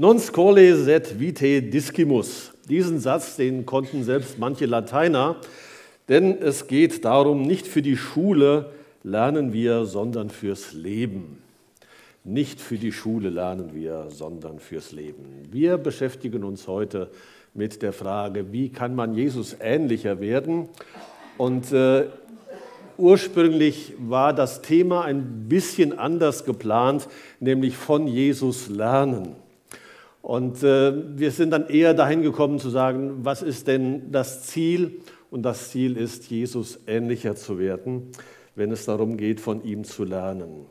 Non scole sed vitae discimus. Diesen Satz, den konnten selbst manche Lateiner, denn es geht darum, nicht für die Schule lernen wir, sondern fürs Leben. Nicht für die Schule lernen wir, sondern fürs Leben. Wir beschäftigen uns heute mit der Frage, wie kann man Jesus ähnlicher werden? Und äh, ursprünglich war das Thema ein bisschen anders geplant, nämlich von Jesus lernen. Und äh, wir sind dann eher dahin gekommen zu sagen, was ist denn das Ziel? Und das Ziel ist, Jesus ähnlicher zu werden, wenn es darum geht, von ihm zu lernen.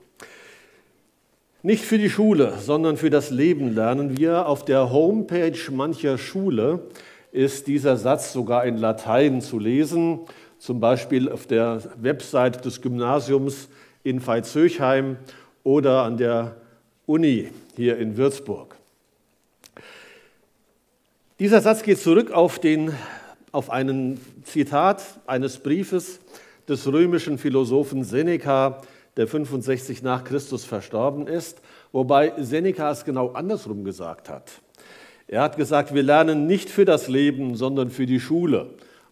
Nicht für die Schule, sondern für das Leben lernen wir. Auf der Homepage mancher Schule ist dieser Satz sogar in Latein zu lesen, zum Beispiel auf der Website des Gymnasiums in Veitshöchheim oder an der Uni hier in Würzburg. Dieser Satz geht zurück auf, den, auf einen Zitat eines Briefes des römischen Philosophen Seneca, der 65 nach Christus verstorben ist, wobei Seneca es genau andersrum gesagt hat. Er hat gesagt, wir lernen nicht für das Leben, sondern für die Schule.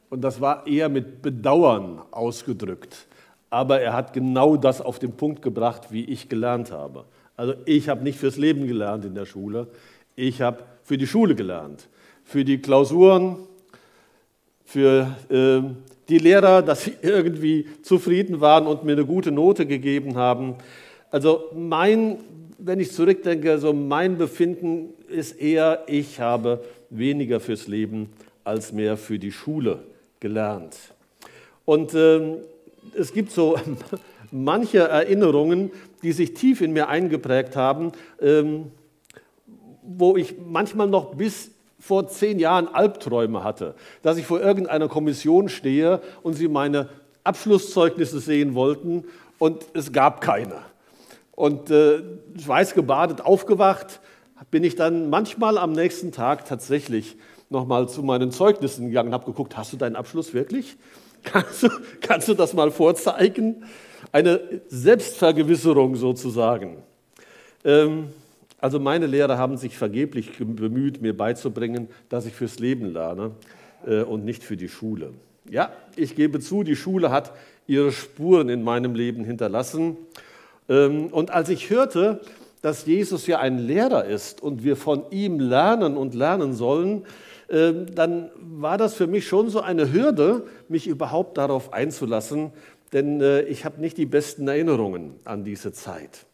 Und das war eher mit Bedauern ausgedrückt. Aber er hat genau das auf den Punkt gebracht, wie ich gelernt habe. Also ich habe nicht fürs Leben gelernt in der Schule, ich habe für die Schule gelernt für die Klausuren, für äh, die Lehrer, dass sie irgendwie zufrieden waren und mir eine gute Note gegeben haben. Also mein, wenn ich zurückdenke, so mein Befinden ist eher, ich habe weniger fürs Leben als mehr für die Schule gelernt. Und äh, es gibt so manche Erinnerungen, die sich tief in mir eingeprägt haben, ähm, wo ich manchmal noch bis vor zehn Jahren Albträume hatte, dass ich vor irgendeiner Kommission stehe und sie meine Abschlusszeugnisse sehen wollten und es gab keine. Und äh, schweißgebadet aufgewacht bin ich dann manchmal am nächsten Tag tatsächlich nochmal zu meinen Zeugnissen gegangen und habe geguckt, hast du deinen Abschluss wirklich? Kannst du, kannst du das mal vorzeigen? Eine Selbstvergewisserung sozusagen. Ähm, also meine Lehrer haben sich vergeblich bemüht, mir beizubringen, dass ich fürs Leben lerne äh, und nicht für die Schule. Ja, ich gebe zu, die Schule hat ihre Spuren in meinem Leben hinterlassen. Ähm, und als ich hörte, dass Jesus ja ein Lehrer ist und wir von ihm lernen und lernen sollen, ähm, dann war das für mich schon so eine Hürde, mich überhaupt darauf einzulassen, denn äh, ich habe nicht die besten Erinnerungen an diese Zeit.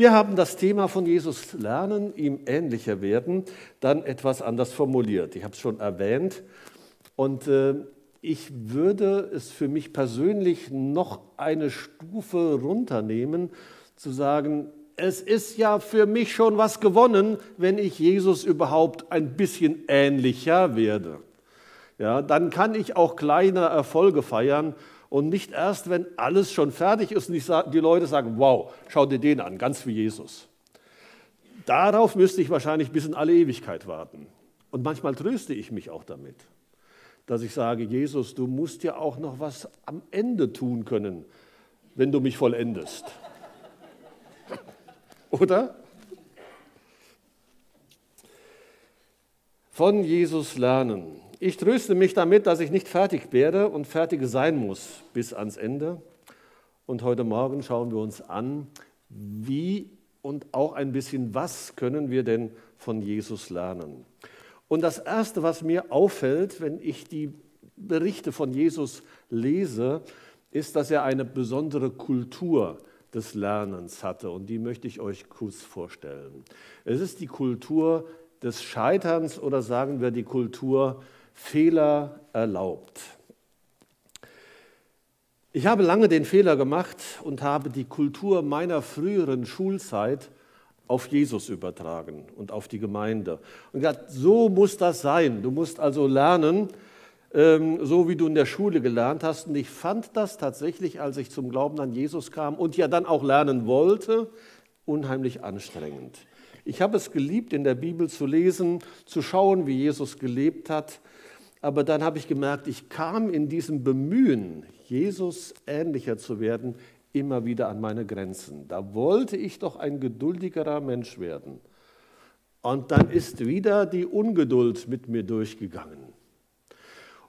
Wir haben das Thema von Jesus lernen, ihm ähnlicher werden, dann etwas anders formuliert. Ich habe es schon erwähnt. Und äh, ich würde es für mich persönlich noch eine Stufe runternehmen, zu sagen, es ist ja für mich schon was gewonnen, wenn ich Jesus überhaupt ein bisschen ähnlicher werde. Ja, dann kann ich auch kleine Erfolge feiern und nicht erst, wenn alles schon fertig ist und die Leute sagen, wow, schau dir den an, ganz wie Jesus. Darauf müsste ich wahrscheinlich bis in alle Ewigkeit warten. Und manchmal tröste ich mich auch damit, dass ich sage, Jesus, du musst ja auch noch was am Ende tun können, wenn du mich vollendest. Oder? Von Jesus lernen. Ich tröste mich damit, dass ich nicht fertig werde und fertig sein muss bis ans Ende. Und heute Morgen schauen wir uns an, wie und auch ein bisschen, was können wir denn von Jesus lernen. Und das Erste, was mir auffällt, wenn ich die Berichte von Jesus lese, ist, dass er eine besondere Kultur des Lernens hatte. Und die möchte ich euch kurz vorstellen. Es ist die Kultur des Scheiterns oder sagen wir die Kultur des Fehler erlaubt. Ich habe lange den Fehler gemacht und habe die Kultur meiner früheren Schulzeit auf Jesus übertragen und auf die Gemeinde. Und gesagt, so muss das sein. Du musst also lernen, ähm, so wie du in der Schule gelernt hast. Und ich fand das tatsächlich, als ich zum Glauben an Jesus kam und ja dann auch lernen wollte, unheimlich anstrengend. Ich habe es geliebt, in der Bibel zu lesen, zu schauen, wie Jesus gelebt hat, aber dann habe ich gemerkt, ich kam in diesem Bemühen, Jesus ähnlicher zu werden, immer wieder an meine Grenzen. Da wollte ich doch ein geduldigerer Mensch werden. Und dann ist wieder die Ungeduld mit mir durchgegangen.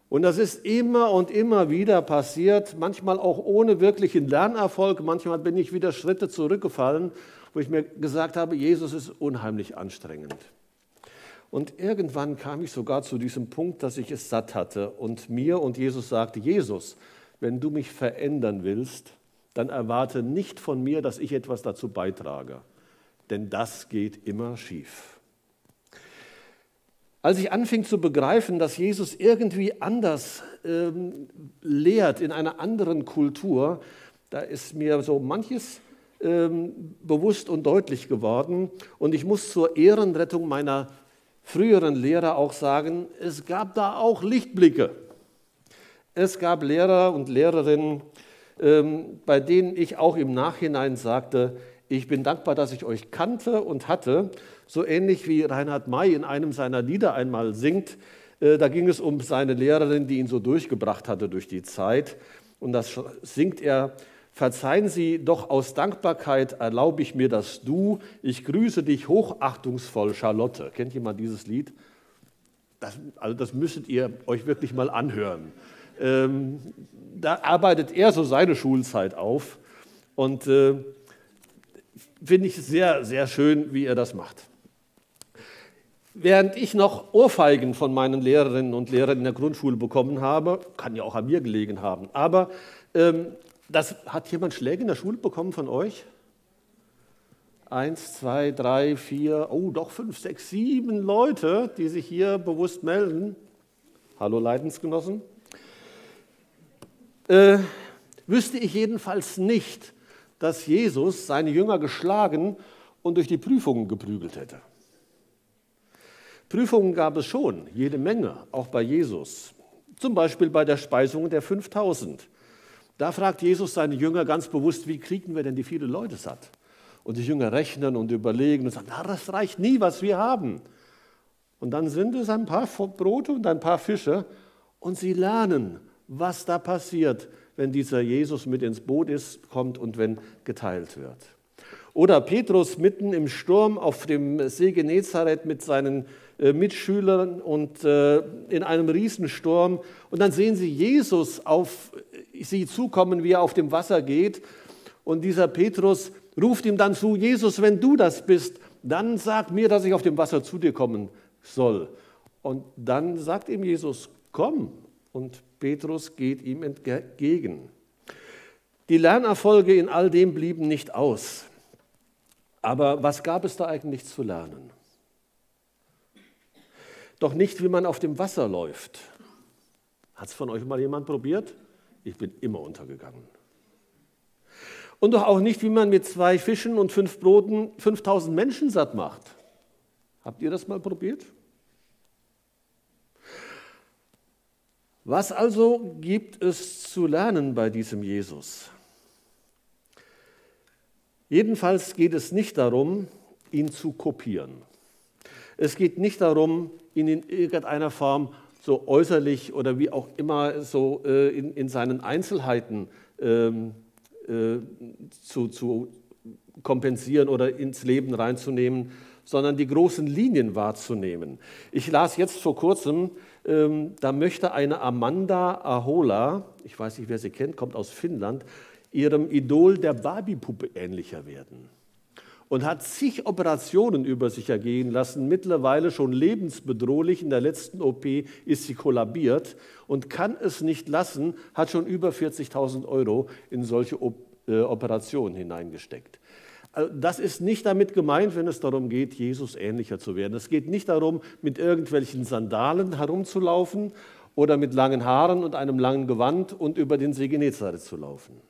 Und das ist immer und immer wieder passiert, manchmal auch ohne wirklichen Lernerfolg. Manchmal bin ich wieder Schritte zurückgefallen, wo ich mir gesagt habe, Jesus ist unheimlich anstrengend. Und irgendwann kam ich sogar zu diesem Punkt, dass ich es satt hatte und mir und Jesus sagte, Jesus, wenn du mich verändern willst, dann erwarte nicht von mir, dass ich etwas dazu beitrage, denn das geht immer schief. Als ich anfing zu begreifen, dass Jesus irgendwie anders ähm, lehrt in einer anderen Kultur, da ist mir so manches ähm, bewusst und deutlich geworden. Und ich muss zur Ehrenrettung meiner früheren Lehrer auch sagen, es gab da auch Lichtblicke. Es gab Lehrer und Lehrerinnen, ähm, bei denen ich auch im Nachhinein sagte, ich bin dankbar, dass ich euch kannte und hatte, so ähnlich wie Reinhard May in einem seiner Lieder einmal singt. Äh, da ging es um seine Lehrerin, die ihn so durchgebracht hatte durch die Zeit. Und das singt er, verzeihen Sie, doch aus Dankbarkeit erlaube ich mir das Du. Ich grüße dich hochachtungsvoll, Charlotte. Kennt jemand dieses Lied? Das, also das müsstet ihr euch wirklich mal anhören. Ähm, da arbeitet er so seine Schulzeit auf und äh, finde ich sehr, sehr schön, wie er das macht. Während ich noch Ohrfeigen von meinen Lehrerinnen und Lehrern in der Grundschule bekommen habe, kann ja auch an mir gelegen haben, aber ähm, das, hat jemand Schläge in der Schule bekommen von euch? Eins, zwei, drei, vier, oh doch fünf, sechs, sieben Leute, die sich hier bewusst melden. Hallo Leidensgenossen. Äh, wüsste ich jedenfalls nicht, dass Jesus seine Jünger geschlagen und durch die Prüfungen geprügelt hätte. Prüfungen gab es schon, jede Menge, auch bei Jesus. Zum Beispiel bei der Speisung der 5000. Da fragt Jesus seine Jünger ganz bewusst, wie kriegen wir denn die viele Leute satt? Und die Jünger rechnen und überlegen und sagen, na, das reicht nie, was wir haben. Und dann sind es ein paar Brote und ein paar Fische und sie lernen, was da passiert, wenn dieser Jesus mit ins Boot ist, kommt und wenn geteilt wird. Oder Petrus mitten im Sturm auf dem See Genezareth mit seinen äh, Mitschülern und äh, in einem Riesensturm. Und dann sehen sie Jesus auf sie zukommen, wie er auf dem Wasser geht. Und dieser Petrus ruft ihm dann zu, Jesus, wenn du das bist, dann sag mir, dass ich auf dem Wasser zu dir kommen soll. Und dann sagt ihm Jesus, komm. Und Petrus geht ihm entgegen. Die Lernerfolge in all dem blieben nicht aus. Aber was gab es da eigentlich zu lernen? Doch nicht, wie man auf dem Wasser läuft. Hat es von euch mal jemand probiert? Ich bin immer untergegangen. Und doch auch nicht, wie man mit zwei Fischen und fünf Broten 5000 Menschen satt macht. Habt ihr das mal probiert? Was also gibt es zu lernen bei diesem Jesus? Jedenfalls geht es nicht darum, ihn zu kopieren. Es geht nicht darum, ihn in irgendeiner Form so äußerlich oder wie auch immer so äh, in, in, seinen Einzelheiten ähm, äh, zu, zu kompensieren oder ins Leben reinzunehmen, sondern die großen Linien wahrzunehmen. Ich las jetzt vor kurzem, ähm, da möchte eine Amanda Ahola, ich weiß nicht, wer sie kennt, kommt aus Finnland, ihrem Idol der Barbie-Puppe ähnlicher werden und hat zig Operationen über sich ergehen lassen, mittlerweile schon lebensbedrohlich. In der letzten OP ist sie kollabiert und kann es nicht lassen, hat schon über 40.000 Euro in solche äh, Operationen hineingesteckt. Also das ist nicht damit gemeint, wenn es darum geht, Jesus ähnlicher zu werden. Es geht nicht darum, mit irgendwelchen Sandalen herumzulaufen oder mit langen Haaren und einem langen Gewand und über den See Genezareth zu laufen.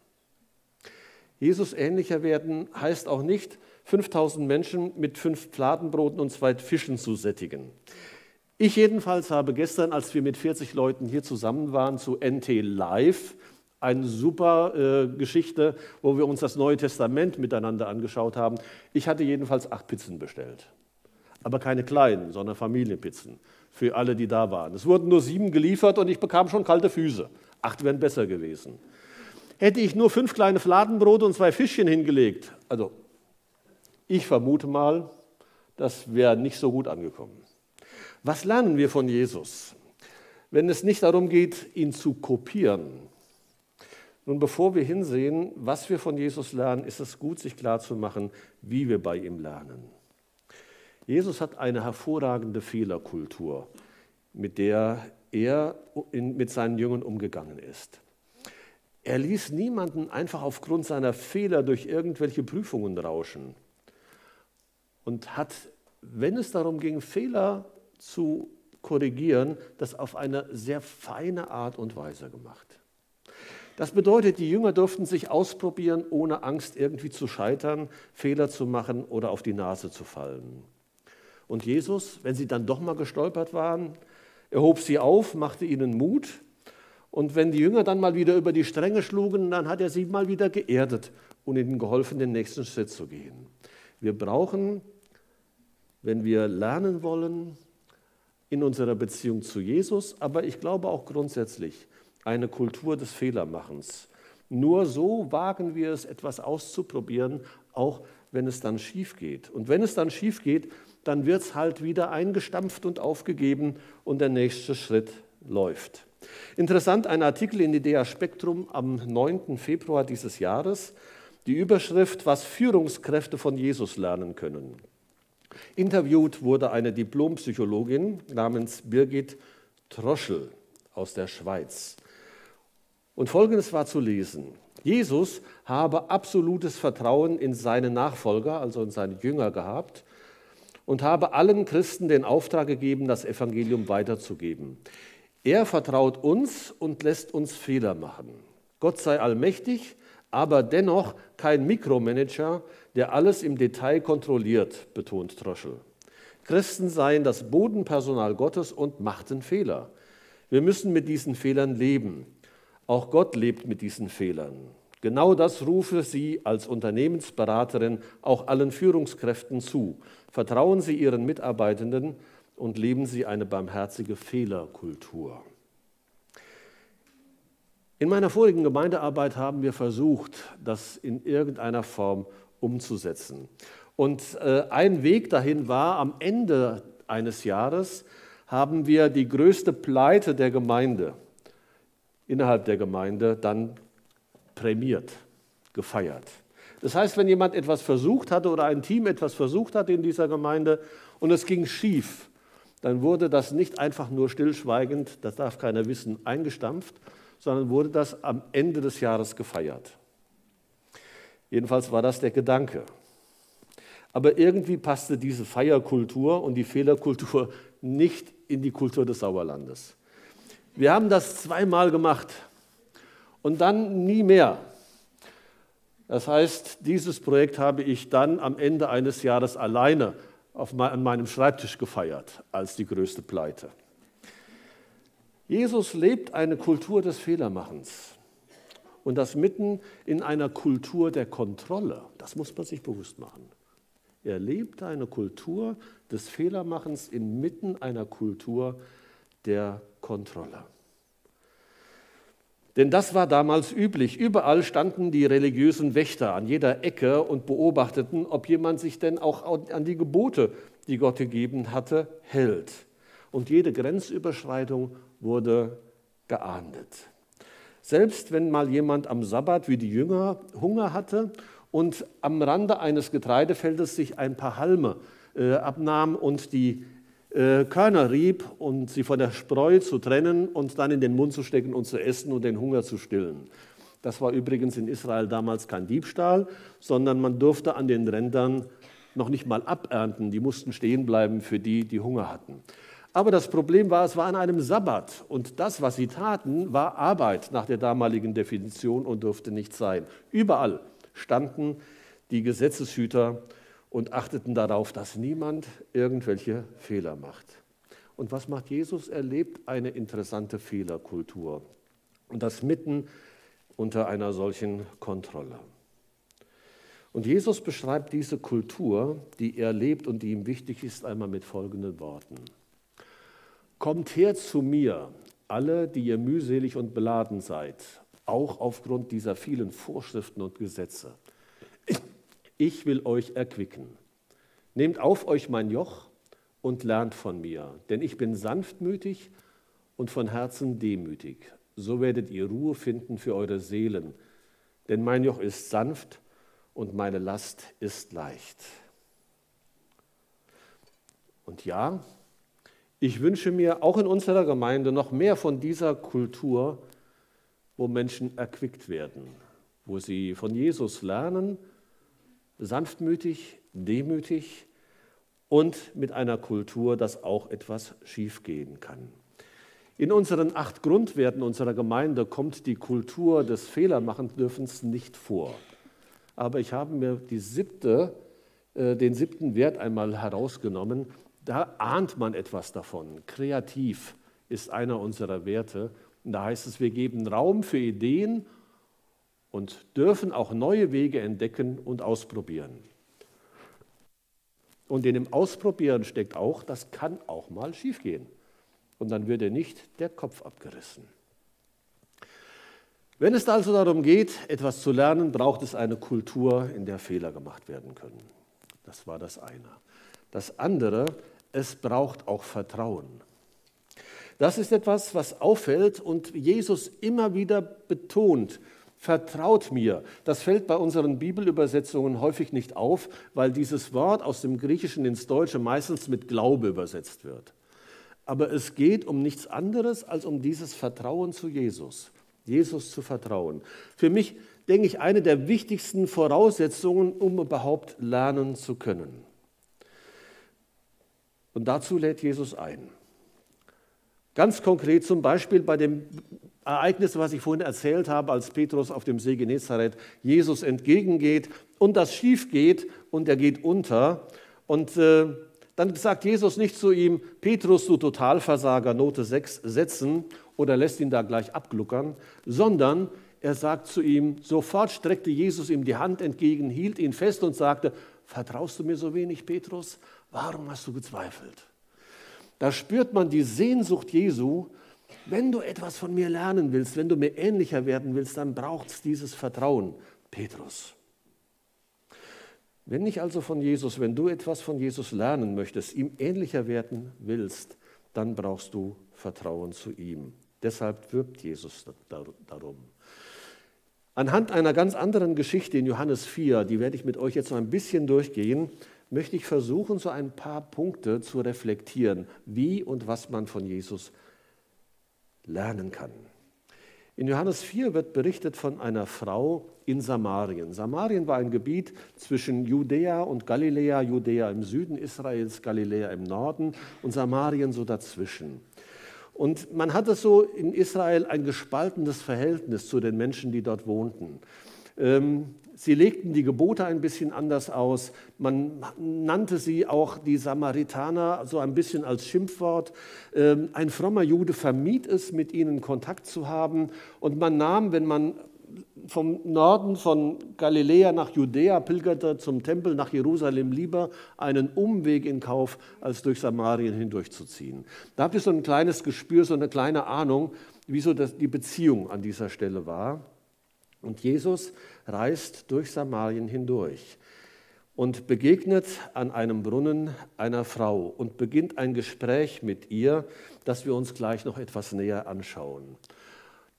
Jesus ähnlicher werden heißt auch nicht, 5000 Menschen mit fünf Fladenbroten und zwei Fischen zu sättigen. Ich jedenfalls habe gestern, als wir mit 40 Leuten hier zusammen waren, zu NT Live, eine super äh, Geschichte, wo wir uns das Neue Testament miteinander angeschaut haben. Ich hatte jedenfalls acht Pizzen bestellt. Aber keine kleinen, sondern Familienpizzen für alle, die da waren. Es wurden nur sieben geliefert und ich bekam schon kalte Füße. Acht wären besser gewesen. Hätte ich nur fünf kleine Fladenbrote und zwei Fischchen hingelegt, also ich vermute mal, das wäre nicht so gut angekommen. Was lernen wir von Jesus? Wenn es nicht darum geht, ihn zu kopieren. Nun, bevor wir hinsehen, was wir von Jesus lernen, ist es gut, sich klarzumachen, wie wir bei ihm lernen. Jesus hat eine hervorragende Fehlerkultur, mit der er in, mit seinen Jüngern umgegangen ist. Er ließ niemanden einfach aufgrund seiner Fehler durch irgendwelche Prüfungen rauschen und hat, wenn es darum ging, Fehler zu korrigieren, das auf eine sehr feine Art und Weise gemacht. Das bedeutet, die Jünger durften sich ausprobieren, ohne Angst irgendwie zu scheitern, Fehler zu machen oder auf die Nase zu fallen. Und Jesus, wenn sie dann doch mal gestolpert waren, erhob sie auf, machte ihnen Mut. Und wenn die Jünger dann mal wieder über die Stränge schlugen, dann hat er sie mal wieder geerdet und ihnen geholfen, den nächsten Schritt zu gehen. Wir brauchen, wenn wir lernen wollen, in unserer Beziehung zu Jesus, aber ich glaube auch grundsätzlich eine Kultur des Fehlermachens. Nur so wagen wir es, etwas auszuprobieren, auch wenn es dann schief geht. Und wenn es dann schief geht, dann wird es halt wieder eingestampft und aufgegeben und der nächste Schritt läuft. Interessant, ein Artikel in Idea Spektrum am 9. Februar dieses Jahres, die Überschrift, was Führungskräfte von Jesus lernen können. Interviewt wurde eine Diplompsychologin namens Birgit Troschel aus der Schweiz. Und folgendes war zu lesen. Jesus habe absolutes Vertrauen in seine Nachfolger, also in seine Jünger gehabt und habe allen Christen den Auftrag gegeben, das Evangelium weiterzugeben. Er vertraut uns und lässt uns Fehler machen. Gott sei allmächtig, aber dennoch kein Mikromanager, der alles im Detail kontrolliert, betont Troschel. Christen seien das Bodenpersonal Gottes und machten Fehler. Wir müssen mit diesen Fehlern leben. Auch Gott lebt mit diesen Fehlern. Genau das rufe sie als Unternehmensberaterin auch allen Führungskräften zu. Vertrauen Sie Ihren Mitarbeitenden und leben Sie eine barmherzige Fehlerkultur. In meiner vorigen Gemeindearbeit haben wir versucht, das in irgendeiner Form umzusetzen. Und äh, ein Weg dahin war, am Ende eines Jahres haben wir die größte Pleite der Gemeinde, innerhalb der Gemeinde, dann prämiert, gefeiert. Das heißt, wenn jemand etwas versucht hatte oder ein Team etwas versucht hatte in dieser Gemeinde und es ging schief, dann wurde das nicht einfach nur stillschweigend, das darf keiner wissen, eingestampft, sondern wurde das am Ende des Jahres gefeiert. Jedenfalls war das der Gedanke. Aber irgendwie passte diese Feierkultur und die Fehlerkultur nicht in die Kultur des Sauerlandes. Wir haben das zweimal gemacht und dann nie mehr. Das heißt, dieses Projekt habe ich dann am Ende eines Jahres alleine auf, an meinem Schreibtisch gefeiert als die größte Pleite. Jesus lebt eine Kultur des Fehlermachens und das mitten in einer Kultur der Kontrolle. Das muss man sich bewusst machen. Er lebt eine Kultur des Fehlermachens inmitten einer Kultur der Kontrolle. Denn das war damals üblich. Überall standen die religiösen Wächter an jeder Ecke und beobachteten, ob jemand sich denn auch an die Gebote, die Gott gegeben hatte, hält. Und jede Grenzüberschreitung wurde geahndet. Selbst wenn mal jemand am Sabbat wie die Jünger Hunger hatte und am Rande eines Getreidefeldes sich ein paar Halme äh, abnahm und die äh, Körner rieb und sie von der Spreu zu trennen und dann in den Mund zu stecken und zu essen und den Hunger zu stillen. Das war übrigens in Israel damals kein Diebstahl, sondern man durfte an den Rändern noch nicht mal abernten. Die mussten stehen bleiben für die, die Hunger hatten. Aber das Problem war, es war an einem Sabbat und das, was sie taten, war Arbeit nach der damaligen Definition und durfte nicht sein. Überall standen die Gesetzeshüter und achteten darauf, dass niemand irgendwelche Fehler macht. Und was macht Jesus? Er lebt eine interessante Fehlerkultur. Und das mitten unter einer solchen Kontrolle. Und Jesus beschreibt diese Kultur, die er lebt und die ihm wichtig ist, einmal mit folgenden Worten. Kommt her zu mir, alle, die ihr mühselig und beladen seid, auch aufgrund dieser vielen Vorschriften und Gesetze. Ich will euch erquicken. Nehmt auf euch mein Joch und lernt von mir, denn ich bin sanftmütig und von Herzen demütig. So werdet ihr Ruhe finden für eure Seelen, denn mein Joch ist sanft und meine Last ist leicht. Und ja, ich wünsche mir auch in unserer Gemeinde noch mehr von dieser Kultur, wo Menschen erquickt werden, wo sie von Jesus lernen, sanftmütig, demütig und mit einer Kultur, dass auch etwas schiefgehen kann. In unseren acht Grundwerten unserer Gemeinde kommt die Kultur des Fehlermachendürfens nicht vor. Aber ich habe mir siebte, äh, den siebten Wert einmal herausgenommen. Da ahnt man etwas davon. Kreativ ist einer unserer Werte. Und da heißt es, wir geben Raum für Ideen und dürfen auch neue Wege entdecken und ausprobieren. Und in dem Ausprobieren steckt auch, das kann auch mal schiefgehen. Und dann wird dir nicht der Kopf abgerissen. Wenn es also darum geht, etwas zu lernen, braucht es eine Kultur, in der Fehler gemacht werden können. Das war das eine. Das andere, es braucht auch Vertrauen. Das ist etwas, was auffällt und Jesus immer wieder betont. Vertraut mir. Das fällt bei unseren Bibelübersetzungen häufig nicht auf, weil dieses Wort aus dem Griechischen ins Deutsche meistens mit Glaube übersetzt wird. Aber es geht um nichts anderes als um dieses Vertrauen zu Jesus. Jesus zu vertrauen. Für mich, denke ich, eine der wichtigsten Voraussetzungen, um überhaupt lernen zu können. Und dazu lädt Jesus ein. Ganz konkret zum Beispiel bei dem Ereignis, was ich vorhin erzählt habe, als Petrus auf dem See Genezareth Jesus entgegengeht und das schief geht und er geht unter. Und äh, dann sagt Jesus nicht zu ihm, Petrus, du Totalversager, Note 6 setzen oder lässt ihn da gleich abgluckern, sondern er sagt zu ihm, sofort streckte Jesus ihm die Hand entgegen, hielt ihn fest und sagte, vertraust du mir so wenig, Petrus? Warum hast du gezweifelt? Da spürt man die Sehnsucht Jesu, wenn du etwas von mir lernen willst, wenn du mir ähnlicher werden willst, dann braucht es dieses Vertrauen, Petrus. Wenn nicht also von Jesus, wenn du etwas von Jesus lernen möchtest, ihm ähnlicher werden willst, dann brauchst du Vertrauen zu ihm. Deshalb wirbt Jesus darum. Anhand einer ganz anderen Geschichte in Johannes 4, die werde ich mit euch jetzt noch ein bisschen durchgehen, möchte ich versuchen, so ein paar Punkte zu reflektieren, wie und was man von Jesus lernen kann. In Johannes 4 wird berichtet von einer Frau in Samarien. Samarien war ein Gebiet zwischen Judäa und Galiläa, Judäa im Süden Israels, Galiläa im Norden und Samarien so dazwischen. Und man hatte so in Israel ein gespaltenes Verhältnis zu den Menschen, die dort wohnten. Ähm, Sie legten die Gebote ein bisschen anders aus. Man nannte sie auch die Samaritaner so ein bisschen als Schimpfwort. Ähm, ein frommer Jude vermied es, mit ihnen Kontakt zu haben. Und man nahm, wenn man vom Norden von Galiläa nach Judäa pilgerte, zum Tempel nach Jerusalem lieber einen Umweg in Kauf, als durch Samarien hindurchzuziehen. Da habt ihr so ein kleines Gespür, so eine kleine Ahnung, wieso das die Beziehung an dieser Stelle war. Und Jesus reist durch Samarien hindurch und begegnet an einem Brunnen einer Frau und beginnt ein Gespräch mit ihr, das wir uns gleich noch etwas näher anschauen.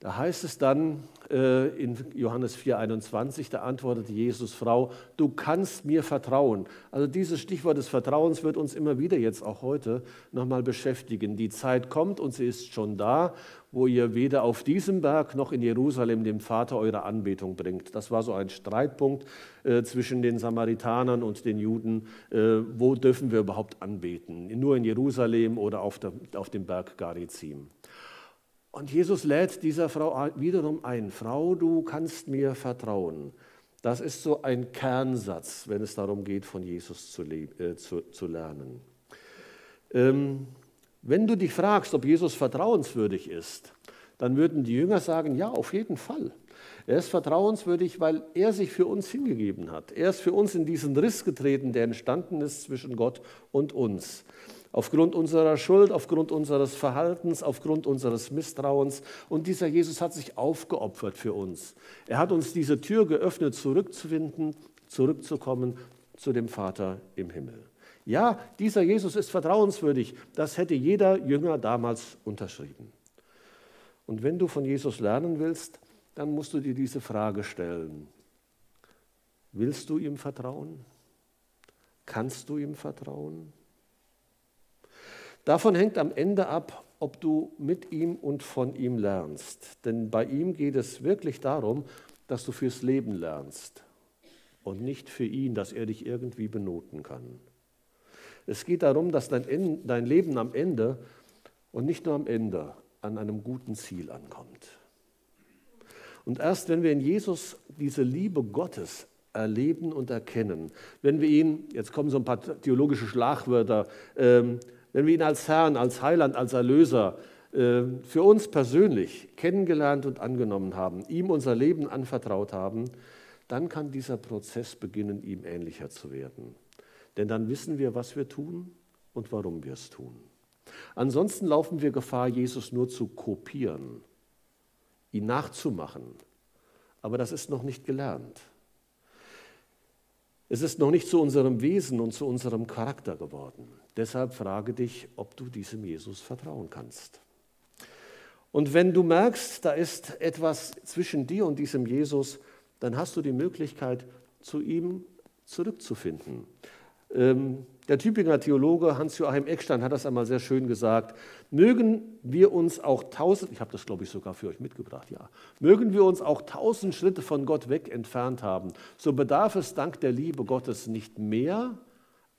Da heißt es dann äh, in Johannes 4:21, da antwortet Jesus, Frau, du kannst mir vertrauen. Also dieses Stichwort des Vertrauens wird uns immer wieder jetzt auch heute nochmal beschäftigen. Die Zeit kommt und sie ist schon da, wo ihr weder auf diesem Berg noch in Jerusalem dem Vater eure Anbetung bringt. Das war so ein Streitpunkt äh, zwischen den Samaritanern und den Juden. Äh, wo dürfen wir überhaupt anbeten? Nur in Jerusalem oder auf, der, auf dem Berg Garizim. Und Jesus lädt dieser Frau wiederum ein, Frau, du kannst mir vertrauen. Das ist so ein Kernsatz, wenn es darum geht, von Jesus zu, äh, zu, zu lernen. Ähm, wenn du dich fragst, ob Jesus vertrauenswürdig ist, dann würden die Jünger sagen, ja, auf jeden Fall. Er ist vertrauenswürdig, weil er sich für uns hingegeben hat. Er ist für uns in diesen Riss getreten, der entstanden ist zwischen Gott und uns aufgrund unserer Schuld, aufgrund unseres Verhaltens, aufgrund unseres Misstrauens. Und dieser Jesus hat sich aufgeopfert für uns. Er hat uns diese Tür geöffnet, zurückzufinden, zurückzukommen zu dem Vater im Himmel. Ja, dieser Jesus ist vertrauenswürdig. Das hätte jeder Jünger damals unterschrieben. Und wenn du von Jesus lernen willst, dann musst du dir diese Frage stellen. Willst du ihm vertrauen? Kannst du ihm vertrauen? Davon hängt am Ende ab, ob du mit ihm und von ihm lernst. Denn bei ihm geht es wirklich darum, dass du fürs Leben lernst und nicht für ihn, dass er dich irgendwie benoten kann. Es geht darum, dass dein, dein Leben am Ende und nicht nur am Ende an einem guten Ziel ankommt. Und erst wenn wir in Jesus diese Liebe Gottes erleben und erkennen, wenn wir ihn, jetzt kommen so ein paar theologische Schlagwörter, ähm, wenn wir ihn als Herrn, als Heiland, als Erlöser äh, für uns persönlich kennengelernt und angenommen haben, ihm unser Leben anvertraut haben, dann kann dieser Prozess beginnen, ihm ähnlicher zu werden. Denn dann wissen wir, was wir tun und warum wir es tun. Ansonsten laufen wir Gefahr, Jesus nur zu kopieren, ihn nachzumachen. Aber das ist noch nicht gelernt. Es ist noch nicht zu unserem Wesen und zu unserem Charakter geworden. Deshalb frage dich, ob du diesem Jesus vertrauen kannst. Und wenn du merkst, da ist etwas zwischen dir und diesem Jesus, dann hast du die Möglichkeit, zu ihm zurückzufinden. Ähm, der Tübinger Theologe Hans-Joachim Eckstein hat das einmal sehr schön gesagt. Mögen wir uns auch tausend, ich habe das glaube ich sogar für euch mitgebracht, ja, mögen wir uns auch tausend Schritte von Gott weg entfernt haben, so bedarf es dank der Liebe Gottes nicht mehr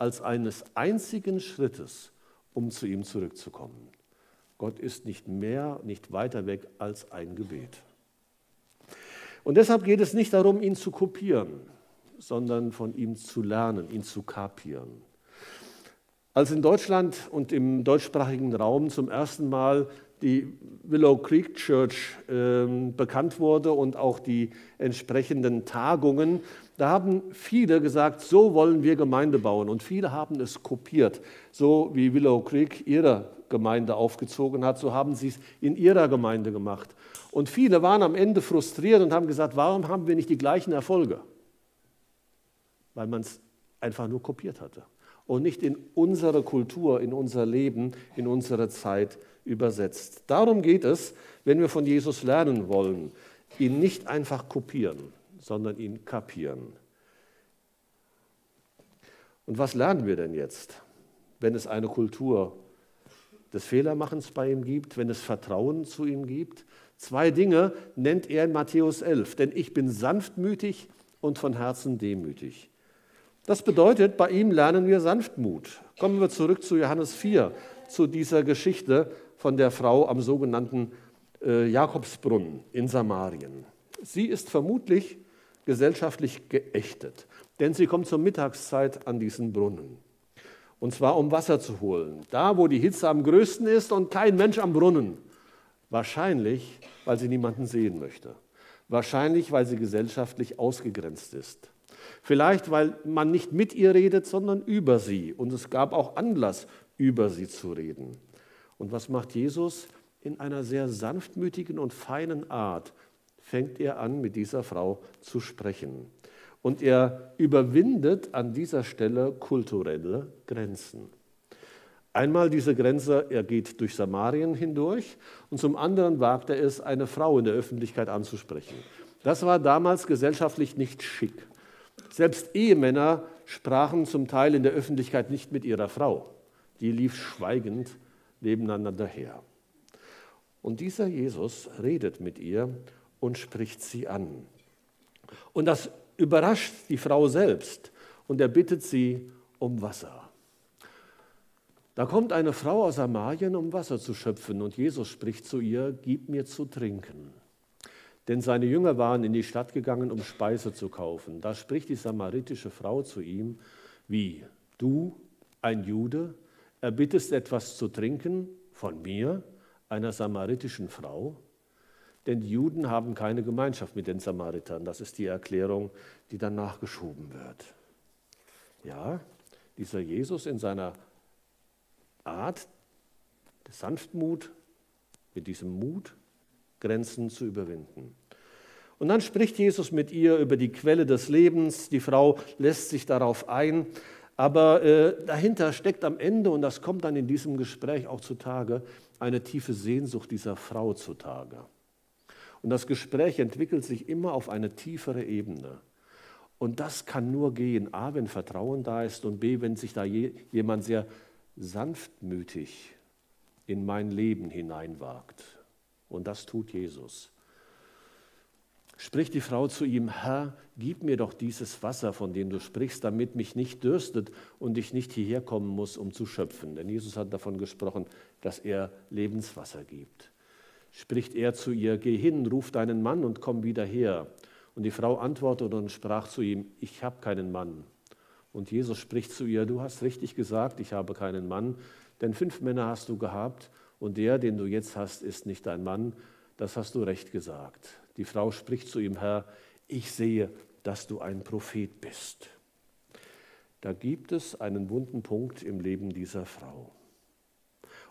als eines einzigen Schrittes, um zu ihm zurückzukommen. Gott ist nicht mehr, nicht weiter weg als ein Gebet. Und deshalb geht es nicht darum, ihn zu kopieren, sondern von ihm zu lernen, ihn zu kapieren. Als in Deutschland und im deutschsprachigen Raum zum ersten Mal die Willow Creek Church äh, bekannt wurde und auch die entsprechenden Tagungen, da haben viele gesagt, so wollen wir Gemeinde bauen. Und viele haben es kopiert. So wie Willow Creek ihre Gemeinde aufgezogen hat, so haben sie es in ihrer Gemeinde gemacht. Und viele waren am Ende frustriert und haben gesagt, warum haben wir nicht die gleichen Erfolge? Weil man es einfach nur kopiert hatte und nicht in unsere Kultur, in unser Leben, in unsere Zeit übersetzt. Darum geht es, wenn wir von Jesus lernen wollen, ihn nicht einfach kopieren, sondern ihn kapieren. Und was lernen wir denn jetzt, wenn es eine Kultur des Fehlermachens bei ihm gibt, wenn es Vertrauen zu ihm gibt? Zwei Dinge nennt er in Matthäus 11, denn ich bin sanftmütig und von Herzen demütig. Das bedeutet, bei ihm lernen wir Sanftmut. Kommen wir zurück zu Johannes 4, zu dieser Geschichte von der Frau am sogenannten äh, Jakobsbrunnen in Samarien. Sie ist vermutlich gesellschaftlich geächtet, denn sie kommt zur Mittagszeit an diesen Brunnen. Und zwar um Wasser zu holen, da wo die Hitze am größten ist und kein Mensch am Brunnen. Wahrscheinlich, weil sie niemanden sehen möchte. Wahrscheinlich, weil sie gesellschaftlich ausgegrenzt ist. Vielleicht, weil man nicht mit ihr redet, sondern über sie. Und es gab auch Anlass, über sie zu reden. Und was macht Jesus? In einer sehr sanftmütigen und feinen Art fängt er an, mit dieser Frau zu sprechen. Und er überwindet an dieser Stelle kulturelle Grenzen. Einmal diese Grenze, er geht durch Samarien hindurch und zum anderen wagt er es, eine Frau in der Öffentlichkeit anzusprechen. Das war damals gesellschaftlich nicht schick. Selbst Ehemänner sprachen zum Teil in der Öffentlichkeit nicht mit ihrer Frau. Die lief schweigend nebeneinander her. Und dieser Jesus redet mit ihr und spricht sie an. Und das überrascht die Frau selbst und er bittet sie um Wasser. Da kommt eine Frau aus Samarien, um Wasser zu schöpfen und Jesus spricht zu ihr, gib mir zu trinken. Denn seine Jünger waren in die Stadt gegangen, um Speise zu kaufen. Da spricht die samaritische Frau zu ihm, wie, du, ein Jude, erbittest etwas zu trinken von mir, einer samaritischen Frau? Denn die Juden haben keine Gemeinschaft mit den Samaritern. Das ist die Erklärung, die dann nachgeschoben wird. Ja, dieser Jesus in seiner Art der Sanftmut, mit diesem Mut, Grenzen zu überwinden. Und dann spricht Jesus mit ihr über die Quelle des Lebens. Die Frau lässt sich darauf ein. Aber äh, dahinter steckt am Ende, und das kommt dann in diesem Gespräch auch zutage, eine tiefe Sehnsucht dieser Frau zutage. Und das Gespräch entwickelt sich immer auf eine tiefere Ebene. Und das kann nur gehen, a, wenn Vertrauen da ist und b, wenn sich da jemand sehr sanftmütig in mein Leben hineinwagt. Und das tut Jesus. Spricht die Frau zu ihm, Herr, gib mir doch dieses Wasser, von dem du sprichst, damit mich nicht dürstet und ich nicht hierher kommen muss, um zu schöpfen. Denn Jesus hat davon gesprochen, dass er Lebenswasser gibt. Spricht er zu ihr, geh hin, ruf deinen Mann und komm wieder her. Und die Frau antwortete und sprach zu ihm, ich habe keinen Mann. Und Jesus spricht zu ihr, du hast richtig gesagt, ich habe keinen Mann, denn fünf Männer hast du gehabt und der, den du jetzt hast, ist nicht dein Mann. Das hast du recht gesagt. Die Frau spricht zu ihm, Herr, ich sehe, dass du ein Prophet bist. Da gibt es einen wunden Punkt im Leben dieser Frau.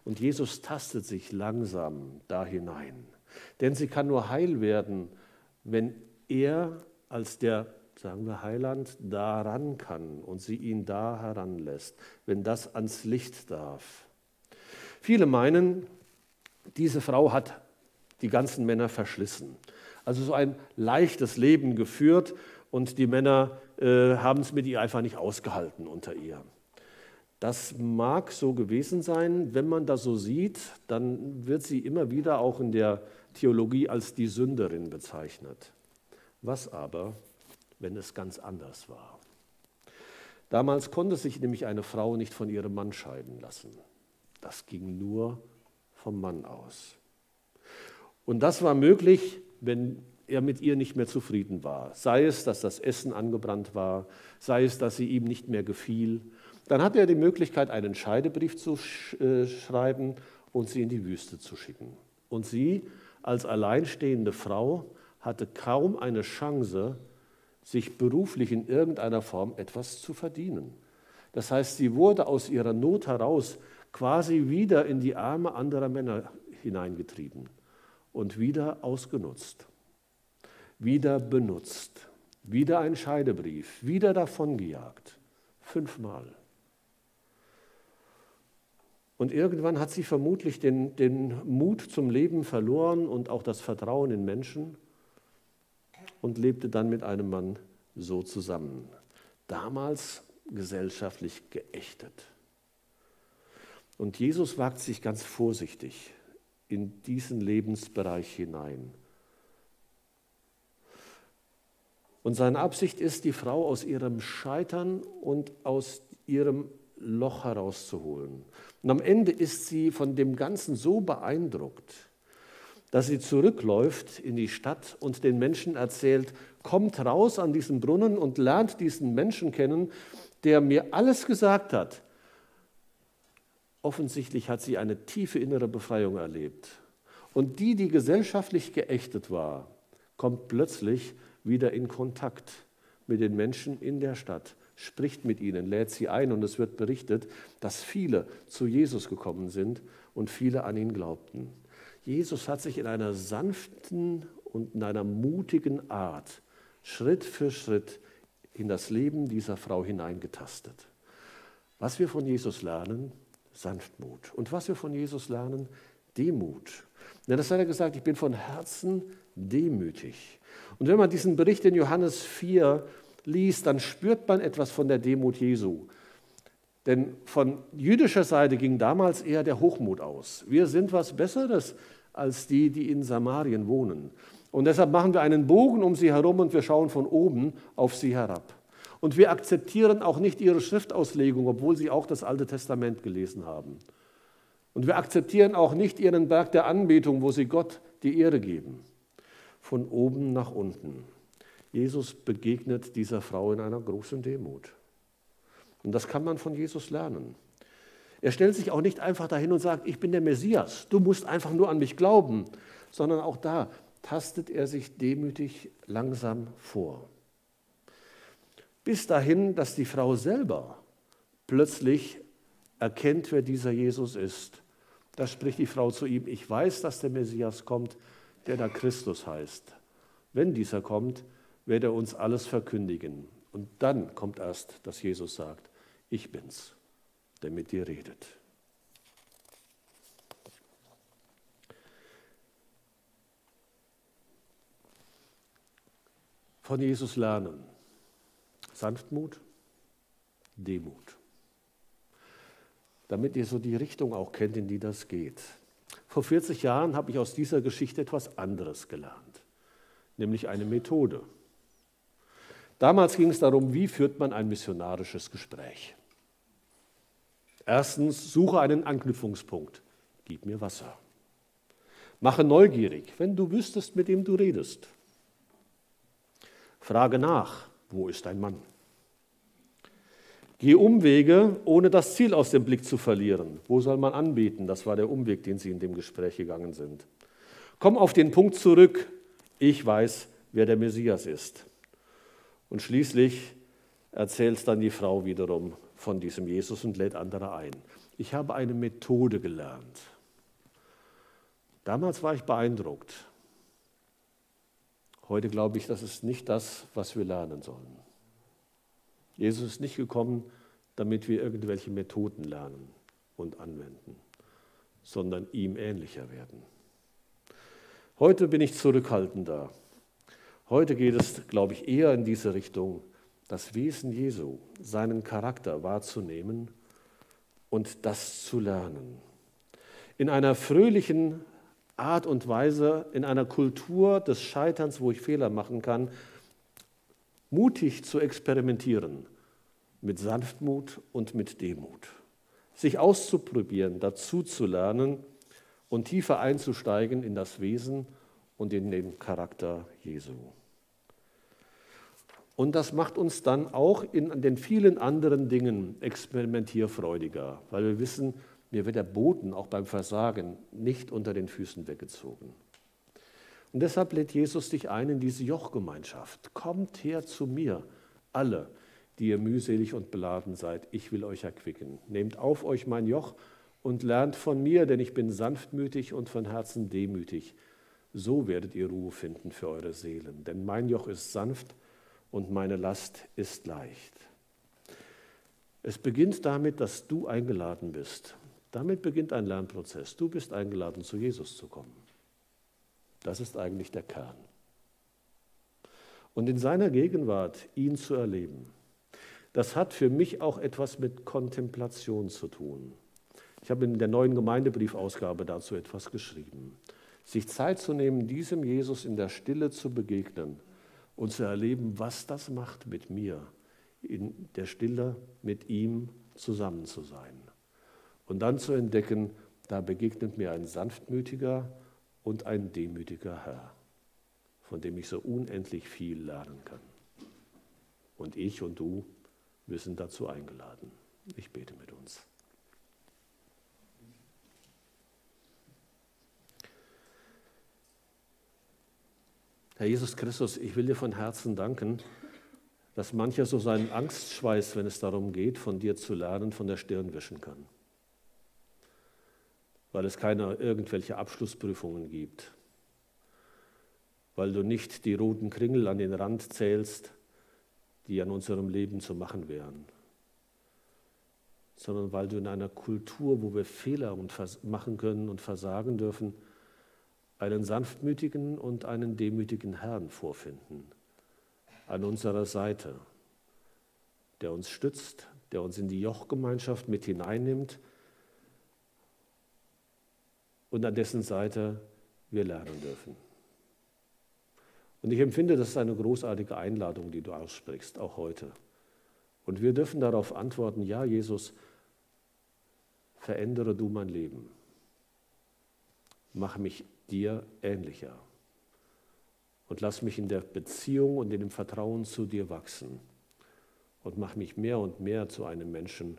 Und Jesus tastet sich langsam da hinein. Denn sie kann nur heil werden, wenn er als der, sagen wir, Heiland daran kann und sie ihn da heranlässt, wenn das ans Licht darf. Viele meinen, diese Frau hat die ganzen Männer verschlissen. Also so ein leichtes Leben geführt und die Männer äh, haben es mit ihr einfach nicht ausgehalten unter ihr. Das mag so gewesen sein. Wenn man das so sieht, dann wird sie immer wieder auch in der Theologie als die Sünderin bezeichnet. Was aber, wenn es ganz anders war? Damals konnte sich nämlich eine Frau nicht von ihrem Mann scheiden lassen. Das ging nur vom Mann aus. Und das war möglich, wenn er mit ihr nicht mehr zufrieden war. Sei es, dass das Essen angebrannt war, sei es, dass sie ihm nicht mehr gefiel. Dann hatte er die Möglichkeit, einen Scheidebrief zu äh, schreiben und sie in die Wüste zu schicken. Und sie als alleinstehende Frau hatte kaum eine Chance, sich beruflich in irgendeiner Form etwas zu verdienen. Das heißt, sie wurde aus ihrer Not heraus quasi wieder in die Arme anderer Männer hineingetrieben und wieder ausgenutzt, wieder benutzt, wieder ein Scheidebrief, wieder davongejagt. Fünfmal. Und irgendwann hat sie vermutlich den, den Mut zum Leben verloren und auch das Vertrauen in Menschen und lebte dann mit einem Mann so zusammen. Damals gesellschaftlich geächtet. Und Jesus wagt sich ganz vorsichtig in diesen Lebensbereich hinein. Und seine Absicht ist, die Frau aus ihrem Scheitern und aus ihrem Loch herauszuholen. Und am Ende ist sie von dem Ganzen so beeindruckt, dass sie zurückläuft in die Stadt und den Menschen erzählt, kommt raus an diesen Brunnen und lernt diesen Menschen kennen, der mir alles gesagt hat. Offensichtlich hat sie eine tiefe innere Befreiung erlebt. Und die, die gesellschaftlich geächtet war, kommt plötzlich wieder in Kontakt mit den Menschen in der Stadt, spricht mit ihnen, lädt sie ein und es wird berichtet, dass viele zu Jesus gekommen sind und viele an ihn glaubten. Jesus hat sich in einer sanften und in einer mutigen Art Schritt für Schritt in das Leben dieser Frau hineingetastet. Was wir von Jesus lernen, Sanftmut. Und was wir von Jesus lernen, Demut. Ja, das hat er gesagt, ich bin von Herzen demütig. Und wenn man diesen Bericht in Johannes 4 liest, dann spürt man etwas von der Demut Jesu. Denn von jüdischer Seite ging damals eher der Hochmut aus. Wir sind was Besseres als die, die in Samarien wohnen. Und deshalb machen wir einen Bogen um sie herum und wir schauen von oben auf sie herab. Und wir akzeptieren auch nicht ihre Schriftauslegung, obwohl sie auch das Alte Testament gelesen haben. Und wir akzeptieren auch nicht ihren Berg der Anbetung, wo sie Gott die Ehre geben. Von oben nach unten. Jesus begegnet dieser Frau in einer großen Demut. Und das kann man von Jesus lernen. Er stellt sich auch nicht einfach dahin und sagt, ich bin der Messias, du musst einfach nur an mich glauben, sondern auch da tastet er sich demütig langsam vor. Bis dahin, dass die Frau selber plötzlich erkennt, wer dieser Jesus ist. Da spricht die Frau zu ihm, ich weiß, dass der Messias kommt, der da Christus heißt. Wenn dieser kommt, wird er uns alles verkündigen. Und dann kommt erst, dass Jesus sagt, ich bin's, der mit dir redet. Von Jesus lernen. Sanftmut, Demut. Damit ihr so die Richtung auch kennt, in die das geht. Vor 40 Jahren habe ich aus dieser Geschichte etwas anderes gelernt, nämlich eine Methode. Damals ging es darum, wie führt man ein missionarisches Gespräch. Erstens, suche einen Anknüpfungspunkt. Gib mir Wasser. Mache neugierig, wenn du wüsstest, mit wem du redest. Frage nach, wo ist dein Mann? Geh Umwege, ohne das Ziel aus dem Blick zu verlieren. Wo soll man anbieten? Das war der Umweg, den Sie in dem Gespräch gegangen sind. Komm auf den Punkt zurück. Ich weiß, wer der Messias ist. Und schließlich erzählt dann die Frau wiederum von diesem Jesus und lädt andere ein. Ich habe eine Methode gelernt. Damals war ich beeindruckt. Heute glaube ich, das ist nicht das, was wir lernen sollen. Jesus ist nicht gekommen, damit wir irgendwelche Methoden lernen und anwenden, sondern ihm ähnlicher werden. Heute bin ich zurückhaltender. Heute geht es, glaube ich, eher in diese Richtung, das Wesen Jesu, seinen Charakter wahrzunehmen und das zu lernen. In einer fröhlichen Art und Weise, in einer Kultur des Scheiterns, wo ich Fehler machen kann, mutig zu experimentieren mit Sanftmut und mit Demut. Sich auszuprobieren, dazu zu lernen und tiefer einzusteigen in das Wesen und in den Charakter Jesu. Und das macht uns dann auch in den vielen anderen Dingen experimentierfreudiger, weil wir wissen, mir wird der Boden auch beim Versagen nicht unter den Füßen weggezogen. Und deshalb lädt Jesus dich ein in diese Jochgemeinschaft. Kommt her zu mir, alle, die ihr mühselig und beladen seid. Ich will euch erquicken. Nehmt auf euch mein Joch und lernt von mir, denn ich bin sanftmütig und von Herzen demütig. So werdet ihr Ruhe finden für eure Seelen. Denn mein Joch ist sanft und meine Last ist leicht. Es beginnt damit, dass du eingeladen bist. Damit beginnt ein Lernprozess. Du bist eingeladen, zu Jesus zu kommen. Das ist eigentlich der Kern. Und in seiner Gegenwart ihn zu erleben, das hat für mich auch etwas mit Kontemplation zu tun. Ich habe in der neuen Gemeindebriefausgabe dazu etwas geschrieben. Sich Zeit zu nehmen, diesem Jesus in der Stille zu begegnen und zu erleben, was das macht mit mir, in der Stille mit ihm zusammen zu sein. Und dann zu entdecken, da begegnet mir ein sanftmütiger, und ein demütiger Herr, von dem ich so unendlich viel lernen kann. Und ich und du, wir sind dazu eingeladen. Ich bete mit uns. Herr Jesus Christus, ich will dir von Herzen danken, dass mancher so seinen Angstschweiß, wenn es darum geht, von dir zu lernen, von der Stirn wischen kann. Weil es keine irgendwelche Abschlussprüfungen gibt, weil du nicht die roten Kringel an den Rand zählst, die an unserem Leben zu machen wären, sondern weil du in einer Kultur, wo wir Fehler machen können und versagen dürfen, einen sanftmütigen und einen demütigen Herrn vorfinden an unserer Seite, der uns stützt, der uns in die Jochgemeinschaft mit hineinnimmt, und an dessen Seite wir lernen dürfen. Und ich empfinde, das ist eine großartige Einladung, die du aussprichst, auch heute. Und wir dürfen darauf antworten, ja, Jesus, verändere du mein Leben. Mach mich dir ähnlicher. Und lass mich in der Beziehung und in dem Vertrauen zu dir wachsen. Und mach mich mehr und mehr zu einem Menschen,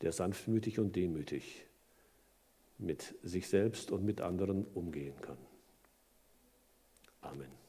der sanftmütig und demütig mit sich selbst und mit anderen umgehen kann. Amen.